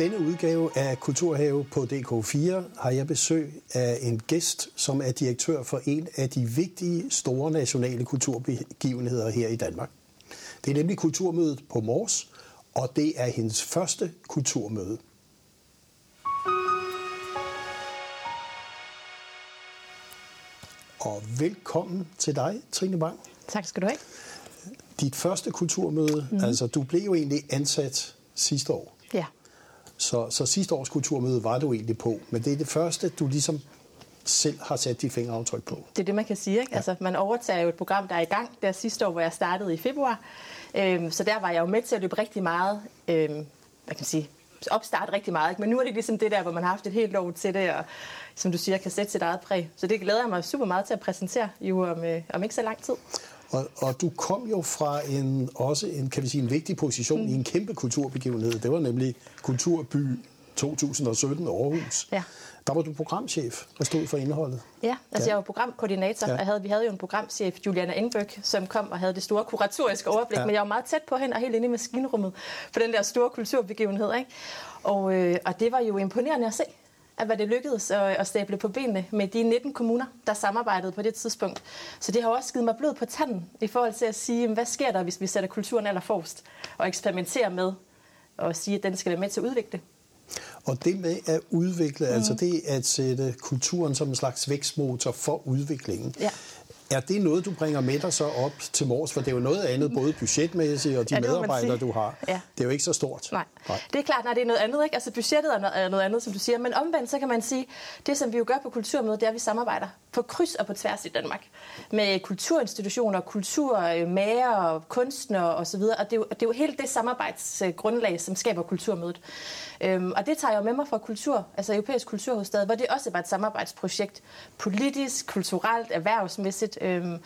Denne udgave af Kulturhave på DK4 har jeg besøg af en gæst, som er direktør for en af de vigtige store nationale kulturbegivenheder her i Danmark. Det er nemlig Kulturmødet på Mors, og det er hendes første kulturmøde. Og velkommen til dig, Trine Bang. Tak skal du have. Dit første kulturmøde, mm. altså du blev jo egentlig ansat sidste år. Så, så sidste års kulturmøde var du egentlig på, men det er det første, du ligesom selv har sat dit fingeraftryk på. Det er det, man kan sige. Ikke? Ja. Altså, man overtager jo et program, der er i gang. Der sidste år, hvor jeg startede i februar. Øhm, så der var jeg jo med til at løbe rigtig meget, øhm, hvad kan man sige, opstarte rigtig meget. Ikke? Men nu er det ligesom det der, hvor man har haft et helt år til det, og som du siger, kan sætte sit eget præg. Så det glæder jeg mig super meget til at præsentere jo om, øh, om ikke så lang tid. Og, og du kom jo fra en også en, kan vi sige, en vigtig position mm. i en kæmpe kulturbegivenhed. Det var nemlig Kulturby 2017 Aarhus. Ja. Der var du programchef og stod for indholdet. Ja, altså ja. jeg var programkoordinator, ja. og havde, vi havde jo en programchef, Juliana Engbøk, som kom og havde det store kuratoriske overblik, ja. men jeg var meget tæt på hende og helt inde i maskinrummet for den der store kulturbegivenhed. Ikke? Og, øh, og det var jo imponerende at se, at hvad det lykkedes at, at stable på benene med de 19 kommuner, der samarbejdede på det tidspunkt. Så det har også givet mig blod på tanden i forhold til at sige, hvad sker der, hvis vi sætter kulturen allerforrest og eksperimenterer med og sige, at den skal være med til at udvikle. Og det med at udvikle, mm. altså det at sætte kulturen som en slags vækstmotor for udviklingen, ja. Er det noget, du bringer med dig så op til Mors? For det er jo noget andet, både budgetmæssigt og de ja, medarbejdere, du har. Ja. Det er jo ikke så stort. Nej. Nej, det er klart, når det er noget andet. Ikke? Altså budgettet er noget andet, som du siger. Men omvendt, så kan man sige, det som vi jo gør på Kulturmødet, det er, at vi samarbejder på kryds og på tværs i Danmark. Med kulturinstitutioner, kulturmager, kunstnere osv. Og det er, jo, det er jo helt det samarbejdsgrundlag, som skaber Kulturmødet. Øhm, og det tager jeg med mig fra kultur, altså europæisk kulturhovedstad, hvor det også var et samarbejdsprojekt. Politisk, kulturelt, erhvervsmæssigt. Øhm,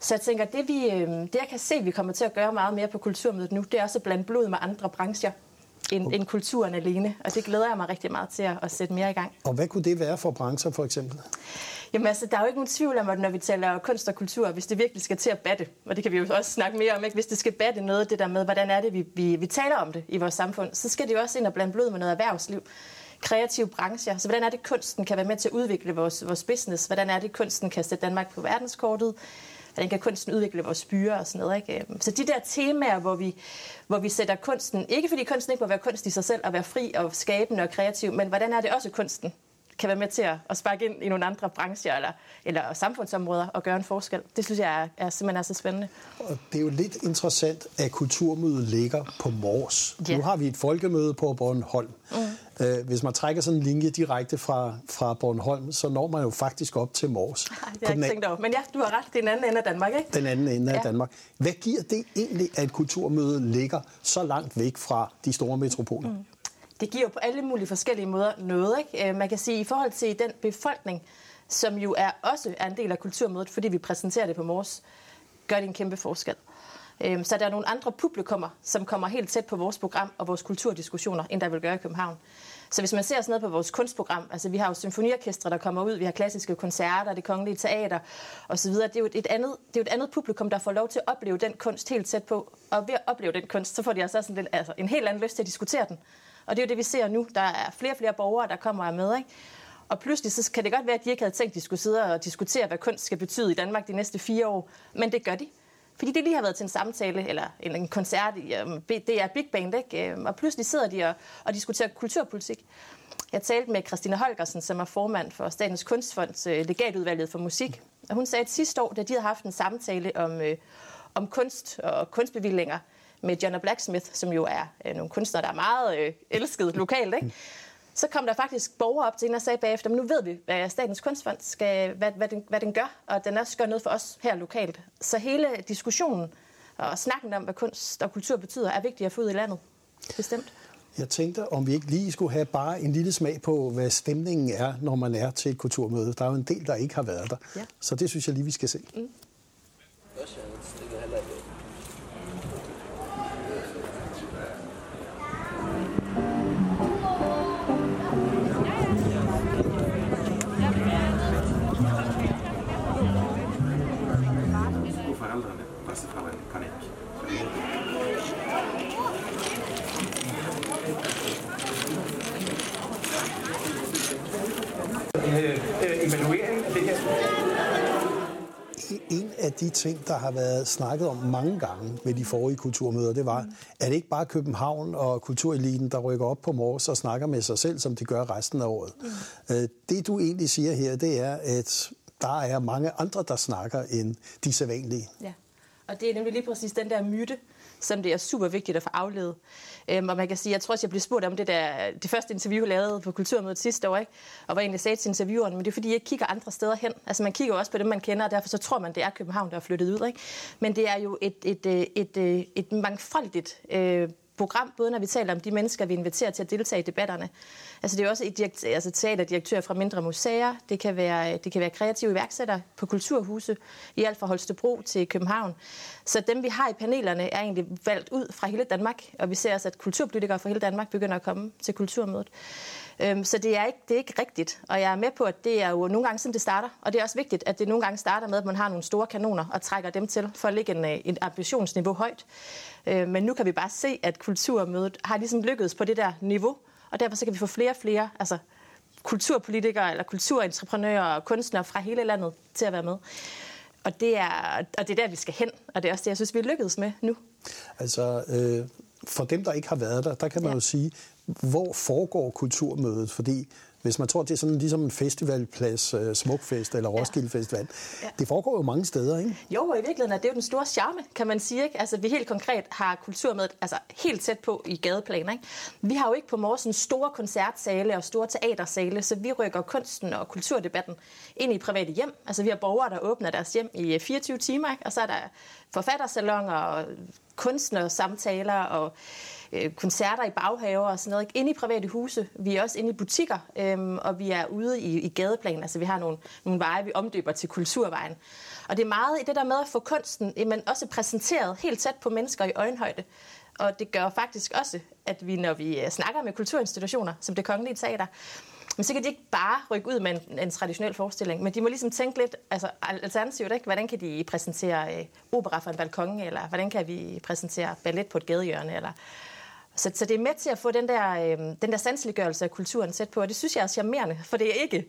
så jeg tænker, det, vi, øhm, det jeg kan se, vi kommer til at gøre meget mere på kulturmødet nu, det er også at blande blod med andre brancher end, end kulturen alene. Og det glæder jeg mig rigtig meget til at, at sætte mere i gang. Og hvad kunne det være for brancher for eksempel? Jamen altså, der er jo ikke nogen tvivl om, at når vi taler kunst og kultur, hvis det virkelig skal til at batte, og det kan vi jo også snakke mere om, ikke? hvis det skal batte noget, det der med, hvordan er det, vi, vi, vi taler om det i vores samfund, så skal det jo også ind og blande blod med noget erhvervsliv kreative brancher. Så hvordan er det, kunsten kan være med til at udvikle vores, vores business? Hvordan er det, kunsten kan sætte Danmark på verdenskortet? Hvordan kan kunsten udvikle vores byer og sådan noget? Ikke? Øhm, så de der temaer, hvor vi, hvor vi sætter kunsten, ikke fordi kunsten ikke må være kunst i sig selv og være fri og skabende og kreativ, men hvordan er det også kunsten kan være med til at, at sparke ind i nogle andre brancher eller, eller samfundsområder og gøre en forskel. Det synes jeg er, er simpelthen er så spændende. Og det er jo lidt interessant, at kulturmødet ligger på Mors. Ja. Nu har vi et folkemøde på Bornholm. Mm. Øh, hvis man trækker sådan en linje direkte fra, fra Bornholm, så når man jo faktisk op til Mors. det har jeg ikke tænkt over. Men ja, du har ret. Det er den anden ende af Danmark, ikke? Den anden ende ja. af Danmark. Hvad giver det egentlig, at et kulturmøde ligger så langt væk fra de store metropoler? Mm det giver på alle mulige forskellige måder noget. Ikke? Øh, man kan sige, i forhold til den befolkning, som jo er også er en del af kulturmødet, fordi vi præsenterer det på Mors, gør det en kæmpe forskel. Øhm, så der er nogle andre publikummer, som kommer helt tæt på vores program og vores kulturdiskussioner, end der vil gøre i København. Så hvis man ser sådan noget på vores kunstprogram, altså vi har jo symfoniorkestre, der kommer ud, vi har klassiske koncerter, det kongelige teater osv., det er jo et andet, det er jo et andet publikum, der får lov til at opleve den kunst helt tæt på, og ved at opleve den kunst, så får de altså sådan en, altså en helt anden lyst til at diskutere den. Og det er jo det, vi ser nu. Der er flere og flere borgere, der kommer med. Ikke? Og pludselig så kan det godt være, at de ikke havde tænkt, at de skulle sidde og diskutere, hvad kunst skal betyde i Danmark de næste fire år. Men det gør de. Fordi det lige har været til en samtale eller en koncert. Um, det er Big Band, ikke? Øhm, og pludselig sidder de og, og diskuterer kulturpolitik. Jeg talte med Christina Holgersen, som er formand for Statens Kunstfonds øh, legatudvalget for musik. Og hun sagde, at sidste år, da de havde haft en samtale om, øh, om kunst og kunstbevillinger, med John Blacksmith, som jo er øh, nogle kunstnere, der er meget øh, elsket lokalt, ikke? så kom der faktisk borgere op til hende og sagde bagefter, men nu ved vi, hvad Statens Kunstfond skal, hvad, hvad, den, hvad den gør, og den også gør noget for os her lokalt. Så hele diskussionen og snakken om, hvad kunst og kultur betyder, er vigtigt at få ud i landet. Bestemt. Jeg tænkte, om vi ikke lige skulle have bare en lille smag på, hvad stemningen er, når man er til et kulturmøde. Der er jo en del, der ikke har været der. Ja. Så det synes jeg lige, vi skal se. Mm. Af de ting, der har været snakket om mange gange ved de forrige kulturmøder, det var, er det ikke bare København og kultureliten, der rykker op på Mors og snakker med sig selv, som de gør resten af året? Mm. Øh, det du egentlig siger her, det er, at der er mange andre, der snakker end de sædvanlige. Ja, og det er nemlig lige præcis den der myte, som det er super vigtigt at få afledet. Øhm, og man kan sige, jeg tror også, jeg blev spurgt om det der, det første interview, jeg lavede på Kulturmødet sidste år, ikke? og hvad egentlig sagde til intervieweren, men det er fordi, jeg kigger andre steder hen. Altså man kigger også på dem, man kender, og derfor så tror man, det er København, der er flyttet ud. Ikke? Men det er jo et, et, øh, et, et, et, et mangfoldigt øh, program, både når vi taler om de mennesker, vi inviterer til at deltage i debatterne. Altså det er også et direkt, altså teaterdirektør fra mindre museer, det kan, være, det kan være kreative iværksættere på kulturhuse, i alt fra Holstebro til København. Så dem, vi har i panelerne, er egentlig valgt ud fra hele Danmark, og vi ser også, at kulturpolitikere fra hele Danmark begynder at komme til kulturmødet. Øhm, så det er, ikke, det er ikke rigtigt, og jeg er med på, at det er jo nogle gange sådan, det starter. Og det er også vigtigt, at det nogle gange starter med, at man har nogle store kanoner og trækker dem til for at lægge en, øh, en ambitionsniveau højt. Øh, men nu kan vi bare se, at kulturmødet har ligesom lykkedes på det der niveau, og derfor så kan vi få flere og flere altså, kulturpolitikere eller kulturentreprenører og kunstnere fra hele landet til at være med. Og det, er, og det er der, vi skal hen, og det er også det, jeg synes, vi er lykkedes med nu. Altså, øh, for dem, der ikke har været der, der kan man ja. jo sige, hvor foregår kulturmødet? Fordi hvis man tror, det er sådan ligesom en festivalplads, uh, Smukfest eller Roskilde ja. Festival, ja. det foregår jo mange steder, ikke? Jo, og i virkeligheden er det jo den store charme, kan man sige. Ikke? Altså, vi helt konkret har kulturmødet altså, helt tæt på i gadeplan. Ikke? Vi har jo ikke på morgen store koncertsale og store teatersale, så vi rykker kunsten og kulturdebatten ind i private hjem. Altså, vi har borgere, der åbner deres hjem i 24 timer, ikke? og så er der forfattersalonger og kunstnersamtaler og øh, koncerter i baghaver og sådan noget. Ikke? Inde i private huse. Vi er også inde i butikker, øhm, og vi er ude i, i gadeplan. Altså vi har nogle, nogle veje, vi omdøber til kulturvejen. Og det er meget i det der med at få kunsten, eh, men også præsenteret helt tæt på mennesker i øjenhøjde. Og det gør faktisk også, at vi, når vi øh, snakker med kulturinstitutioner, som det kongelige teater, men så kan de ikke bare rykke ud med en, en traditionel forestilling, men de må ligesom tænke lidt altså, alternativt, ikke? hvordan kan de præsentere øh, opera fra en balkon, eller hvordan kan vi præsentere ballet på et gadehjørne, eller så, så det er med til at få den der, øh, den der sanseliggørelse af kulturen sæt på, og det synes jeg er charmerende, for det er ikke.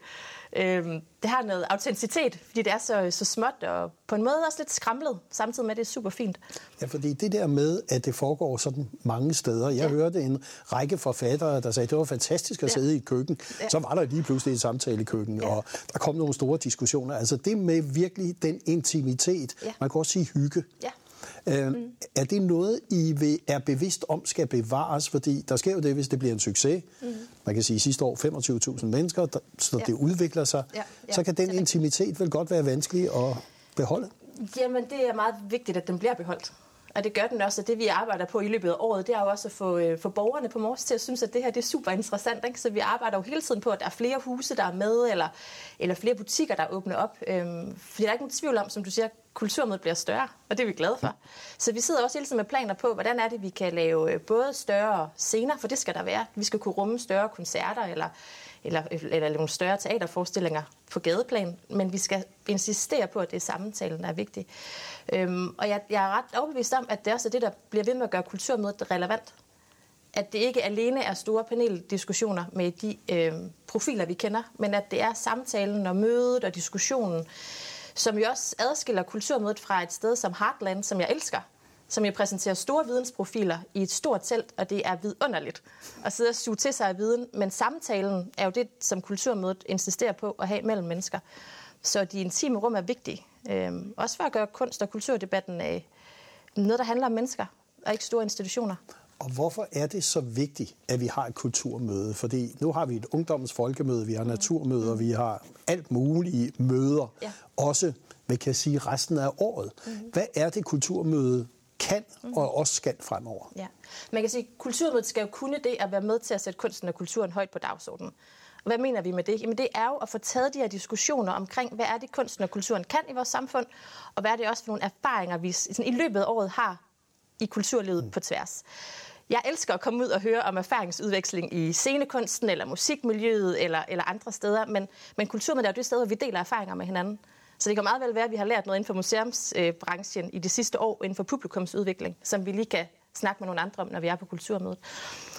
Øh, det har noget autenticitet, fordi det er så, så småt og på en måde også lidt skramlet, samtidig med at det er super fint. Ja, fordi det der med, at det foregår sådan mange steder. Jeg ja. hørte en række forfattere, der sagde, at det var fantastisk at ja. sidde i et køkken. Ja. Så var der lige pludselig et samtale i køkken, ja. og der kom nogle store diskussioner. Altså det med virkelig den intimitet, ja. man kan også sige hygge. Ja Øh, mm. Er det noget, I vil, er bevidst om skal bevares? Fordi der sker jo det, hvis det bliver en succes. Mm. Man kan sige sidste år 25.000 mennesker, der, så ja. det udvikler sig. Ja, ja. Så kan den intimitet vel godt være vanskelig at beholde? Jamen, det er meget vigtigt, at den bliver beholdt. Og det gør den også, og det vi arbejder på i løbet af året, det er jo også at få, øh, få borgerne på Mors til at synes, at det her det er super interessant. Ikke? Så vi arbejder jo hele tiden på, at der er flere huse, der er med, eller, eller flere butikker, der åbner op. Øhm, fordi der er ikke nogen tvivl om, som du siger, kulturmødet bliver større, og det er vi glade for. Så vi sidder også hele tiden med planer på, hvordan er det, vi kan lave øh, både større scener, for det skal der være. Vi skal kunne rumme større koncerter, eller eller, eller nogle større teaterforestillinger på gadeplan, men vi skal insistere på, at det er samtalen, der er vigtig. Øhm, og jeg, jeg er ret overbevist om, at det også er det, der bliver ved med at gøre kulturmødet relevant. At det ikke alene er store paneldiskussioner med de øh, profiler, vi kender, men at det er samtalen og mødet og diskussionen, som jo også adskiller kulturmødet fra et sted som Heartland, som jeg elsker, som jeg præsenterer store vidensprofiler i et stort telt, og det er vidunderligt at sidde og suge til sig af viden. Men samtalen er jo det, som kulturmødet insisterer på at have mellem mennesker. Så de intime rum er vigtige. Øhm, også for at gøre kunst- og kulturdebatten af noget, der handler om mennesker, og ikke store institutioner. Og hvorfor er det så vigtigt, at vi har et kulturmøde? Fordi nu har vi et ungdommens folkemøde, vi har naturmøder, vi har alt mulige møder. Ja. Også, hvad kan jeg sige, resten af året. Mm. Hvad er det kulturmøde kan og også skal fremover. Ja. Man kan sige, at kulturmødet skal jo kunne det at være med til at sætte kunsten og kulturen højt på dagsordenen. Hvad mener vi med det? Jamen det er jo at få taget de her diskussioner omkring, hvad er det kunsten og kulturen kan i vores samfund, og hvad er det også for nogle erfaringer, vi sådan i løbet af året har i kulturlivet mm. på tværs. Jeg elsker at komme ud og høre om erfaringsudveksling i scenekunsten, eller musikmiljøet, eller, eller andre steder, men, men kulturmødet er jo det sted, hvor vi deler erfaringer med hinanden. Så det kan meget vel være, at vi har lært noget inden for museumsbranchen øh, i de sidste år inden for publikumsudvikling, som vi lige kan snakke med nogle andre om, når vi er på kulturmødet.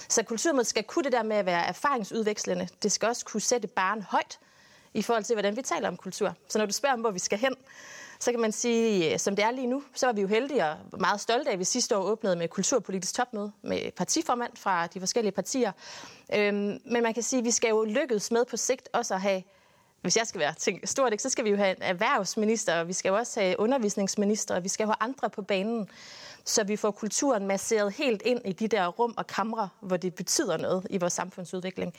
Så kulturmødet skal kunne det der med at være erfaringsudvekslende. Det skal også kunne sætte barn højt. i forhold til, hvordan vi taler om kultur. Så når du spørger om, hvor vi skal hen, så kan man sige, øh, som det er lige nu, så var vi jo heldige og meget stolte af, at vi sidste år åbnede med kulturpolitisk topmøde med partiformand fra de forskellige partier. Øhm, men man kan sige, at vi skal jo lykkes med på sigt også at have hvis jeg skal være tænkt stort, så skal vi jo have en erhvervsminister, og vi skal jo også have undervisningsminister, og vi skal have andre på banen, så vi får kulturen masseret helt ind i de der rum og kamre, hvor det betyder noget i vores samfundsudvikling.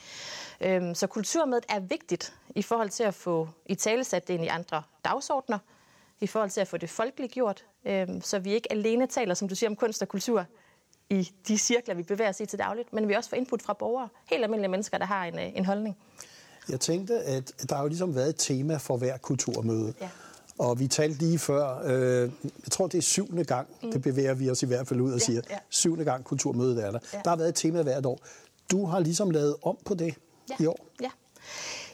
Øhm, så kulturmødet er vigtigt i forhold til at få i talesat det ind i andre dagsordner, i forhold til at få det folkeligt gjort, øhm, så vi ikke alene taler, som du siger, om kunst og kultur i de cirkler, vi bevæger os i til dagligt, men vi også får input fra borgere, helt almindelige mennesker, der har en, øh, en holdning. Jeg tænkte, at der har jo ligesom været et tema for hver kulturmøde. Ja. Og vi talte lige før, øh, jeg tror det er syvende gang, mm. det bevæger vi os i hvert fald ud og siger, ja, ja. syvende gang kulturmødet er der. Ja. Der har været et tema hvert år. Du har ligesom lavet om på det ja. i år. Ja.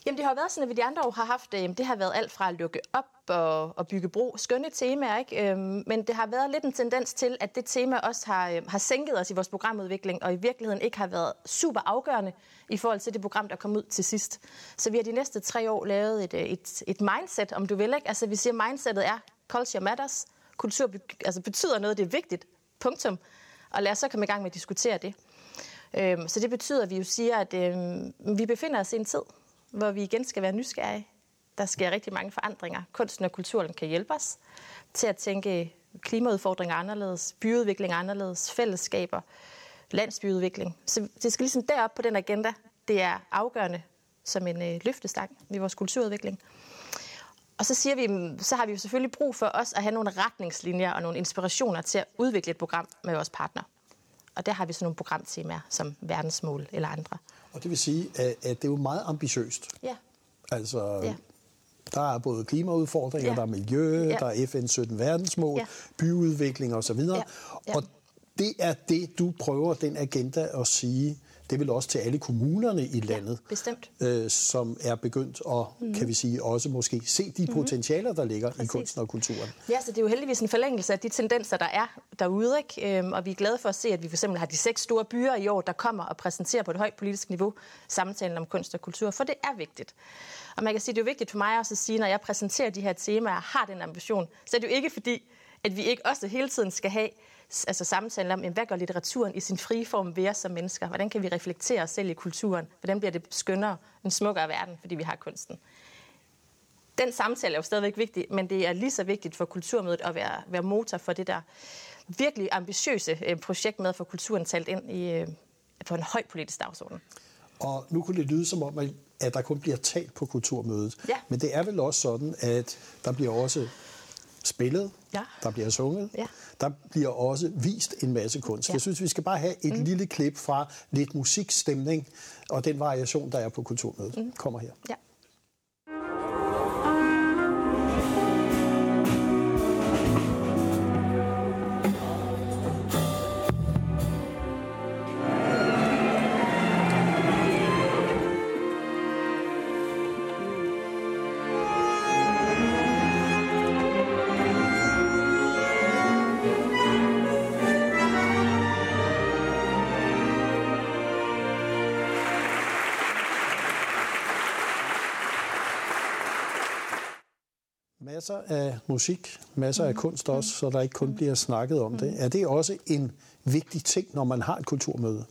Jamen det har været sådan, at vi de andre år har haft, øh, det har været alt fra at lukke op og, og bygge bro. Skønne temaer, ikke? Øhm, men det har været lidt en tendens til, at det tema også har, øh, har sænket os i vores programudvikling, og i virkeligheden ikke har været super afgørende i forhold til det program, der kom ud til sidst. Så vi har de næste tre år lavet et, øh, et, et mindset, om du vil. Ikke? Altså vi siger, mindsetet er culture matters. Kultur altså, betyder noget, det er vigtigt. Punktum. Og lad os så komme i gang med at diskutere det. Øhm, så det betyder, at vi jo siger, at øh, vi befinder os i en tid, hvor vi igen skal være nysgerrige. Der sker rigtig mange forandringer. Kunsten og kulturen kan hjælpe os til at tænke klimaudfordringer anderledes, byudvikling anderledes, fællesskaber, landsbyudvikling. Så det skal ligesom derop på den agenda. Det er afgørende som en øh, løftestang i vores kulturudvikling. Og så siger vi, så har vi jo selvfølgelig brug for os at have nogle retningslinjer og nogle inspirationer til at udvikle et program med vores partner. Og der har vi så nogle programtemaer som verdensmål eller andre. Og det vil sige, at, at det er jo meget ambitiøst. Ja. Altså, ja. der er både klimaudfordringer, ja. der er miljø, ja. der er FN 17 verdensmål, ja. byudvikling osv. Ja. Ja. Og det er det, du prøver den agenda at sige, det vil også til alle kommunerne i landet, ja, bestemt. Øh, som er begyndt at, mm. kan vi sige, også måske se de mm. potentialer, der ligger Præcis. i kunsten og kulturen. Ja, så det er jo heldigvis en forlængelse af de tendenser, der er derude, ikke? Øhm, og vi er glade for at se, at vi for eksempel har de seks store byer i år, der kommer og præsenterer på et højt politisk niveau samtalen om kunst og kultur, for det er vigtigt. Og man kan sige, det er vigtigt for mig også at sige, når jeg præsenterer de her temaer, har den ambition, så er det jo ikke fordi, at vi ikke også hele tiden skal have altså samtalen om, hvad gør litteraturen i sin frie form ved os som mennesker? Hvordan kan vi reflektere os selv i kulturen? Hvordan bliver det skønnere, en smukkere verden, fordi vi har kunsten? Den samtale er jo stadigvæk vigtig, men det er lige så vigtigt for kulturmødet at være, være motor for det der virkelig ambitiøse øh, projekt med at få kulturen talt ind i, øh, på en høj politisk dagsorden. Og nu kunne det lyde som om, at der kun bliver talt på kulturmødet. Ja. Men det er vel også sådan, at der bliver også spillet, ja. der bliver sunget, ja. der bliver også vist en masse kunst. Ja. Jeg synes, vi skal bare have et mm. lille klip fra lidt musikstemning og den variation, der er på kulturmødet. Mm. Kommer her. Ja. Masser af musik, masser af kunst også, så der ikke kun bliver snakket om det. Er det også en vigtig ting, når man har et kulturmøde?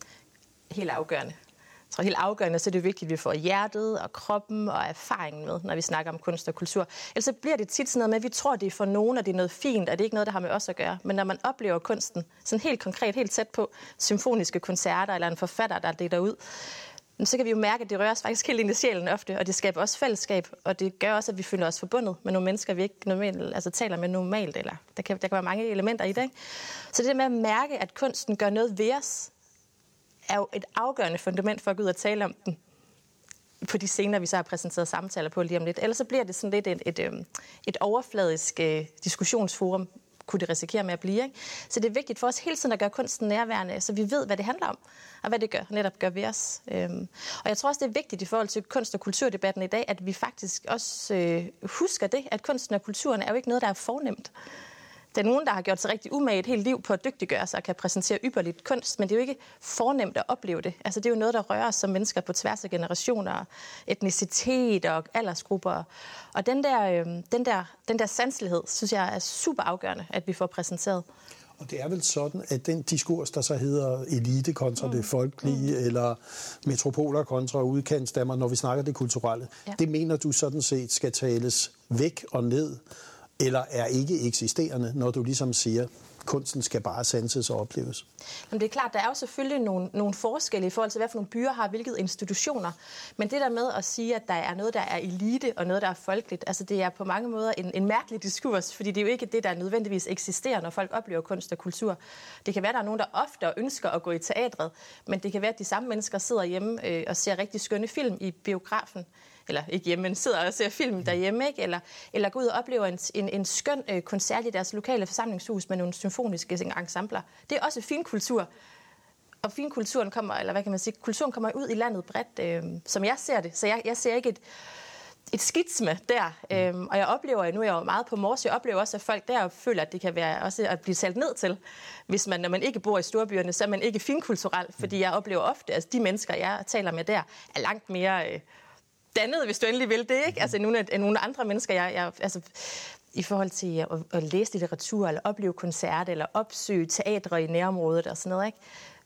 Helt afgørende. Jeg tror, helt afgørende, så er det vigtigt, at vi får hjertet og kroppen og erfaringen med, når vi snakker om kunst og kultur. Ellers så bliver det tit sådan noget med, at vi tror, det er for nogen, og det er noget fint, og det er ikke noget, der har med os at gøre. Men når man oplever kunsten, sådan helt konkret, helt tæt på, symfoniske koncerter eller en forfatter, der deler ud, så kan vi jo mærke, at det rører os faktisk helt ind i sjælen ofte, og det skaber også fællesskab, og det gør også, at vi føler os forbundet med nogle mennesker, vi ikke normalt, altså taler med normalt, eller der kan, der kan være mange elementer i det. Ikke? Så det der med at mærke, at kunsten gør noget ved os, er jo et afgørende fundament for at gå ud og tale om den på de scener, vi så har præsenteret samtaler på lige om lidt. Ellers så bliver det sådan lidt et, et, øhm, et overfladisk øh, diskussionsforum, kunne det risikere med at blive. Ikke? Så det er vigtigt for os hele tiden at gøre kunsten nærværende, så vi ved, hvad det handler om, og hvad det gør, netop gør ved os. Øhm, og jeg tror også, det er vigtigt i forhold til kunst- og kulturdebatten i dag, at vi faktisk også øh, husker det, at kunsten og kulturen er jo ikke noget, der er fornemt. Der er nogen, der har gjort sig rigtig umage et helt liv på at dygtiggøre sig og kan præsentere ypperligt kunst, men det er jo ikke fornemt at opleve det. Altså, det er jo noget, der rører os som mennesker på tværs af generationer, etnicitet og aldersgrupper. Og den der, øh, den der, den der sanselighed, synes jeg er super afgørende, at vi får præsenteret. Og det er vel sådan, at den diskurs, der så hedder elite kontra mm. det folkelige, mm. eller metropoler kontra udkantsdammer, når vi snakker det kulturelle, ja. det mener du sådan set skal tales væk og ned, eller er ikke eksisterende, når du ligesom siger, kunsten skal bare sanses og opleves. Jamen det er klart, der er jo selvfølgelig nogle, nogle forskelle i forhold til, hvad for nogle byer har hvilke institutioner. Men det der med at sige, at der er noget, der er elite og noget, der er folkeligt, altså det er på mange måder en, en mærkelig diskurs, fordi det er jo ikke det, der nødvendigvis eksisterer, når folk oplever kunst og kultur. Det kan være, at der er nogen, der ofte ønsker at gå i teatret, men det kan være, at de samme mennesker sidder hjemme øh, og ser rigtig skønne film i biografen eller ikke hjemme, men sidder og ser film derhjemme, ikke? Eller, eller går ud og oplever en, en, en skøn øh, koncert i deres lokale forsamlingshus med nogle symfoniske ensembler. Det er også fin kultur. Og fin kulturen kommer, eller hvad kan man sige, kulturen kommer ud i landet bredt, øh, som jeg ser det. Så jeg, jeg ser ikke et, et skitsme der. Øhm, og jeg oplever, nu er jeg jo meget på Mors, jeg oplever også, at folk der føler, at det kan være også at blive talt ned til. Hvis man, når man ikke bor i storbyerne, så er man ikke finkulturel, fordi jeg oplever ofte, at de mennesker, jeg taler med der, er langt mere øh, dannet, hvis du endelig vil det, ikke? Altså nogle, af, nogle andre mennesker, jeg, jeg altså, i forhold til at, at læse litteratur, eller opleve koncert, eller opsøge teatre i nærområdet og sådan noget, ikke?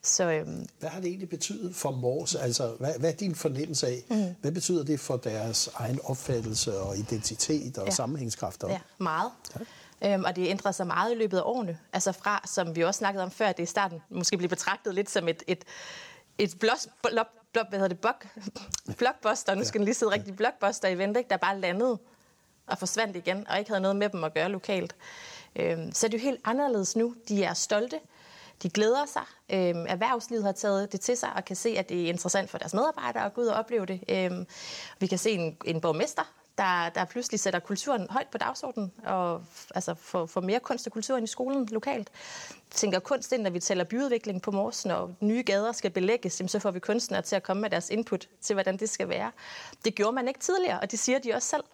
Så, øhm, hvad har det egentlig betydet for Mors? Altså, hvad, hvad er din fornemmelse af? Mm. Hvad betyder det for deres egen opfattelse og identitet og ja. sammenhængskraft? Ja, meget. Ja. Øhm, og det ændrer sig meget i løbet af årene. Altså fra, som vi også snakkede om før, at det i starten måske blev betragtet lidt som et, et, et blot, blot, blok, hvad hedder det, blok, blockbuster, nu skal den lige sidde rigtig blockbuster event, ikke, der bare landede og forsvandt igen, og ikke havde noget med dem at gøre lokalt. Øhm, så er det jo helt anderledes nu. De er stolte, de glæder sig. Øhm, erhvervslivet har taget det til sig og kan se, at det er interessant for deres medarbejdere at gå ud og opleve det. Øhm, vi kan se en, en borgmester, der, der pludselig sætter kulturen højt på dagsordenen og altså får, får mere kunst og kultur ind i skolen lokalt. Tænker kunst ind, når vi tæller byudvikling på Mors, når nye gader skal belægges, så får vi kunstnere til at komme med deres input til, hvordan det skal være. Det gjorde man ikke tidligere, og det siger de også selv.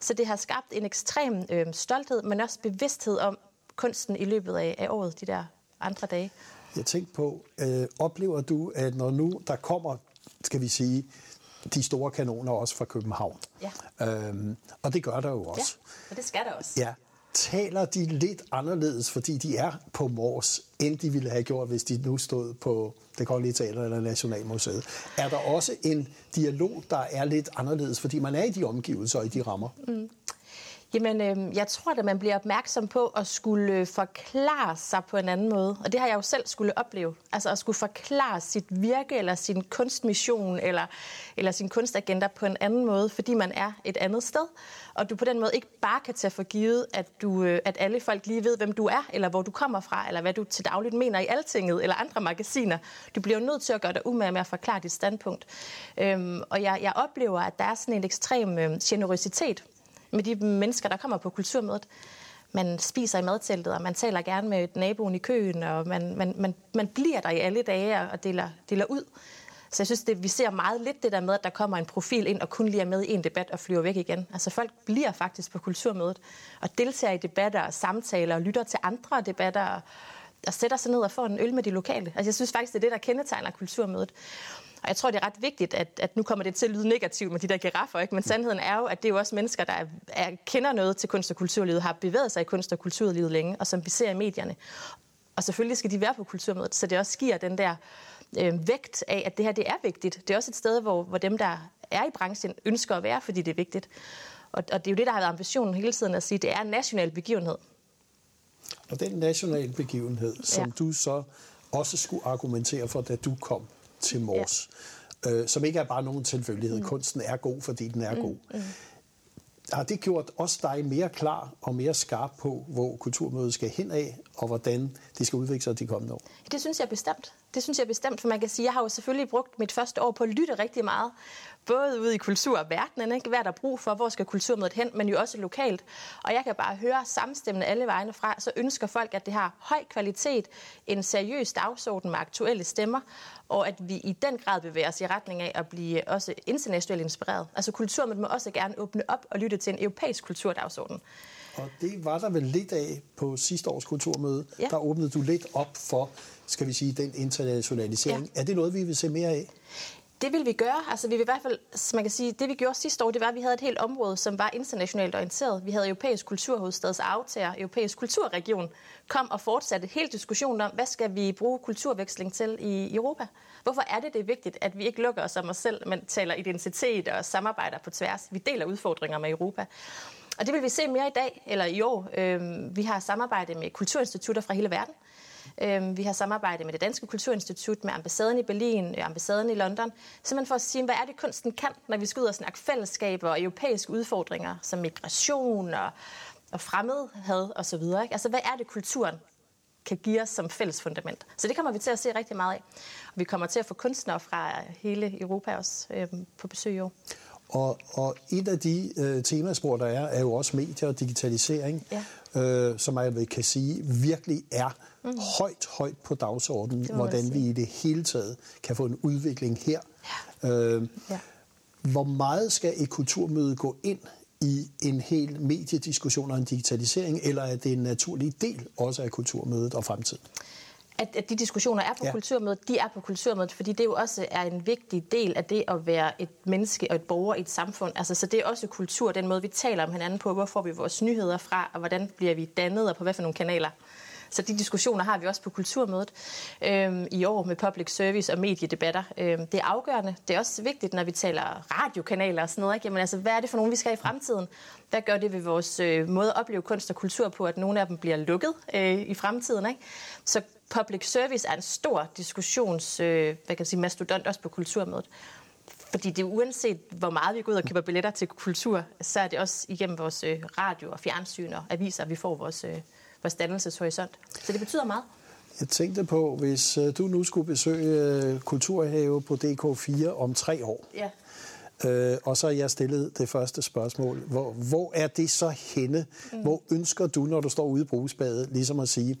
Så det har skabt en ekstrem øh, stolthed, men også bevidsthed om kunsten i løbet af, af året, de der andre dage. Jeg tænkte på, øh, oplever du, at når nu der kommer, skal vi sige, de store kanoner også fra København. Ja. Øhm, og det gør der jo også. Ja, og det skal der også. Ja. Taler de lidt anderledes, fordi de er på Mors, end de ville have gjort, hvis de nu stod på det Kongelige Teater eller Nationalmuseet? Er der også en dialog, der er lidt anderledes, fordi man er i de omgivelser og i de rammer? Mm. Jamen, øh, jeg tror, at man bliver opmærksom på at skulle øh, forklare sig på en anden måde. Og det har jeg jo selv skulle opleve. Altså at skulle forklare sit virke, eller sin kunstmission, eller, eller sin kunstagenda på en anden måde, fordi man er et andet sted. Og du på den måde ikke bare kan tage for givet, at, du, øh, at alle folk lige ved, hvem du er, eller hvor du kommer fra, eller hvad du til dagligt mener i Altinget, eller andre magasiner. Du bliver jo nødt til at gøre dig umage med at forklare dit standpunkt. Øhm, og jeg, jeg oplever, at der er sådan en ekstrem øh, generøsitet med de mennesker, der kommer på kulturmødet. Man spiser i madteltet, og man taler gerne med naboen i køen, og man, man, man, man bliver der i alle dage og deler, deler ud. Så jeg synes, det, vi ser meget lidt det der med, at der kommer en profil ind og kun lige er med i en debat og flyver væk igen. Altså folk bliver faktisk på kulturmødet og deltager i debatter og samtaler og lytter til andre debatter og sætter sig ned og får en øl med de lokale. Altså jeg synes faktisk, det er det, der kendetegner kulturmødet. Og jeg tror, det er ret vigtigt, at, at nu kommer det til at lyde negativt med de der giraffer, ikke? men sandheden er jo, at det er jo også mennesker, der er, er, kender noget til kunst- og kulturlivet, har bevæget sig i kunst- og kulturlivet længe, og som vi ser i medierne. Og selvfølgelig skal de være på kulturmødet, så det også giver den der øh, vægt af, at det her det er vigtigt. Det er også et sted, hvor, hvor dem, der er i branchen, ønsker at være, fordi det er vigtigt. Og, og det er jo det, der har været ambitionen hele tiden at sige, at det er en national begivenhed. Og den nationale begivenhed, som ja. du så også skulle argumentere for, da du kom til Mors, ja. øh, som ikke er bare nogen tilfældighed. Mm. Kunsten er god, fordi den er mm. god. Mm. Har det gjort os dig mere klar og mere skarp på, hvor kulturmødet skal hen af, og hvordan de skal udvikle sig de kommende år? Det synes jeg bestemt. Det synes jeg bestemt, for man kan sige, at jeg har jo selvfølgelig brugt mit første år på at lytte rigtig meget. Både ude i kulturverdenen, ikke? hvad er der brug for, hvor skal kulturmødet hen, men jo også lokalt. Og jeg kan bare høre samstemmende alle vegne fra, så ønsker folk, at det har høj kvalitet, en seriøs dagsorden med aktuelle stemmer, og at vi i den grad bevæger os i retning af at blive også internationalt inspireret. Altså kulturmødet må også gerne åbne op og lytte til en europæisk kulturdagsorden. Og det var der vel lidt af på sidste års kulturmøde. Ja. Der åbnede du lidt op for, skal vi sige, den internationalisering. Ja. Er det noget, vi vil se mere af? Det vil vi gøre. Altså, vi vil i hvert fald, som man kan sige, det vi gjorde sidste år, det var, at vi havde et helt område, som var internationalt orienteret. Vi havde europæisk kulturhovedstads aftager, europæisk kulturregion, kom og fortsatte hele diskussionen om, hvad skal vi bruge kulturveksling til i Europa? Hvorfor er det, det er vigtigt, at vi ikke lukker os om os selv, men taler identitet og samarbejder på tværs? Vi deler udfordringer med Europa. Og det vil vi se mere i dag, eller i år. Øhm, vi har samarbejde med kulturinstitutter fra hele verden. Øhm, vi har samarbejde med det Danske Kulturinstitut, med ambassaden i Berlin, øh, ambassaden i London, simpelthen for at sige, hvad er det kunsten kan, når vi skal ud og snakke fællesskaber og europæiske udfordringer, som migration og, og fremmedhed osv. Ikke? Altså, hvad er det, kulturen kan give os som fælles fundament. Så det kommer vi til at se rigtig meget af. Og vi kommer til at få kunstnere fra hele Europa også øh, på besøg i år. Og, og et af de øh, temaspor, der er, er jo også medier og digitalisering, Ja. øh, som jeg vil kan sige virkelig er mm. højt, højt på dagsordenen, hvordan vi i det hele taget kan få en udvikling her. Ja. Øh, Ja. Hvor meget skal et kulturmøde gå ind i en hel mediediskussion og en digitalisering, eller er det en naturlig del også af kulturmødet og fremtiden? At, at de diskussioner er på Ja. kulturmødet, de er på kulturmødet, fordi det jo også er en vigtig del af det at være et menneske og et borger i et samfund. Altså, så det er også kultur, den måde, vi taler om hinanden på, hvor får vi vores nyheder fra, og hvordan bliver vi dannet, og på hvad for nogle kanaler. Så de diskussioner har vi også på kulturmødet øhm, i år med public service og mediedebatter. Øhm, det er afgørende. Det er også vigtigt, når vi taler radiokanaler og sådan noget. Ikke? Jamen, altså, hvad er det for nogle, vi skal i fremtiden? Hvad gør det ved vores øh, måde at opleve kunst og kultur på, at nogle af dem bliver lukket øh, i fremtiden? Ikke? Så public service er en stor diskussions, øh, hvad kan jeg sige, mastodont også på kulturmødet. Fordi det er uanset, hvor meget vi går ud og køber billetter til kultur, så er det også igennem vores øh, radio og fjernsyn og aviser, vi får vores, øh, vores dannelseshorisont. Så det betyder meget. Jeg tænkte på, hvis øh, du nu skulle besøge øh, Kulturhave på DK4 om tre år, Ja. Øh, og så har jeg stillet det første spørgsmål. Hvor, hvor er det så henne? Mm. Hvor ønsker du, når du står ude i brugsbadet, ligesom at sige,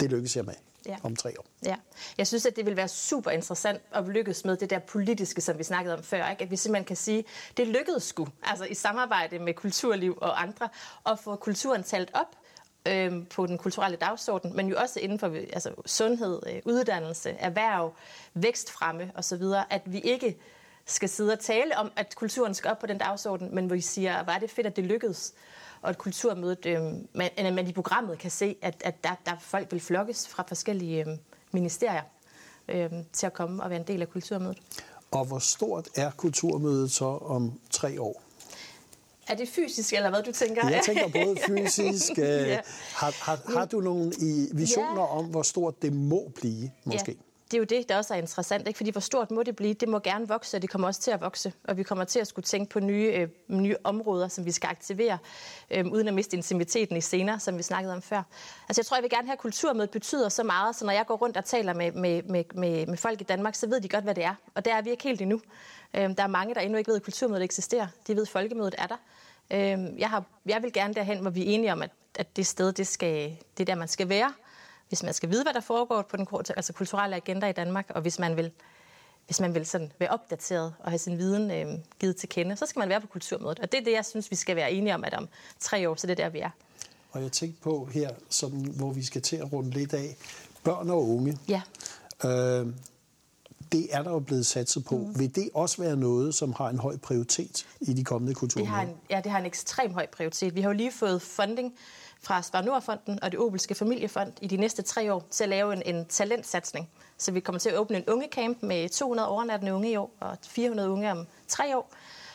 det lykkes jeg med Ja. om tre år? Ja, jeg synes, at det vil være super interessant at lykkes med det der politiske, som vi snakkede om før. Ikke? At vi simpelthen kan sige, det lykkedes sgu, altså i samarbejde med kulturliv og andre, at få kulturen talt op øhm, på den kulturelle dagsorden, men jo også inden for altså, sundhed, øh, uddannelse, erhverv, vækstfremme osv., at vi ikke skal sidde og tale om, at kulturen skal op på den dagsorden, men hvor vi siger, hvor er det fedt, at det lykkedes, og at kulturmødet, øh, man, at man i programmet kan se, at, at der, der folk vil flokkes fra forskellige øh, ministerier øh, til at komme og være en del af kulturmødet. Og hvor stort er kulturmødet så om tre år? Er det fysisk, eller hvad du tænker? Jeg tænker både fysisk. Øh, Ja. har, har, har du nogle i visioner Ja. om, hvor stort det må blive, måske? Ja, det er jo det, der også er interessant. Ikke? Fordi hvor stort må det blive? Det må gerne vokse, og det kommer også til at vokse. Og vi kommer til at skulle tænke på nye, øh, nye områder, som vi skal aktivere, øh, uden at miste intimiteten i scener, som vi snakkede om før. Altså jeg tror, jeg vil gerne have, at kulturmødet betyder så meget, så når jeg går rundt og taler med, med, med, med, med folk i Danmark, så ved de godt, hvad det er. Og der er vi ikke helt endnu. Øh, der er mange, der endnu ikke ved, at kulturmødet eksisterer. De ved, at folkemødet er der. Øh, jeg, har, jeg vil gerne derhen, hvor vi er enige om, at, at det sted, det, skal, det er der, man skal være hvis man skal vide, hvad der foregår på den altså kulturelle agenda i Danmark, og hvis man vil, hvis man vil sådan være opdateret og have sin viden øh, givet til kende, så skal man være på kulturmødet. Og det er det, jeg synes, vi skal være enige om, at om tre år, så det er der, vi er. Og jeg tænkte på her, sådan, hvor vi skal til at runde lidt af, børn og unge. Ja. Øh, det er der jo blevet satset på. Mm. Vil det også være noget, som har en høj prioritet i de kommende Det kulturmøder? har, en, ja, det har en ekstrem høj prioritet. Vi har jo lige fået funding fra Spar Nordfonden og det Obelske Familiefond i de næste tre år til at lave en, en talentsatsning. Så vi kommer til at åbne en ungecamp med 200 overnattende unge i år og 400 unge om tre år.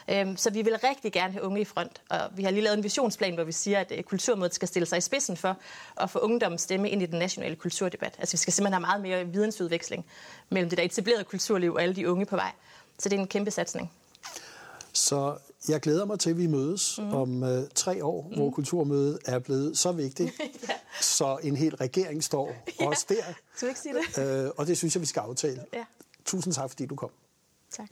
Øhm, så vi vil rigtig gerne have unge i front, og vi har lige lavet en visionsplan, hvor vi siger, at øh, kulturmødet skal stille sig i spidsen for at få ungdommens stemme ind i den nationale kulturdebat. Altså vi skal simpelthen have meget mere vidensudveksling mellem det der etablerede kulturliv og alle de unge på vej. Så det er en kæmpe satsning. Så jeg glæder mig til, at vi mødes mm. om uh, tre år, mm. hvor kulturmødet er blevet så vigtigt, Ja. så en hel regering står ja. også der. Skal ikke sige det? Uh, og det synes jeg, vi skal aftale. Ja. Tusind tak, fordi du kom. Tak.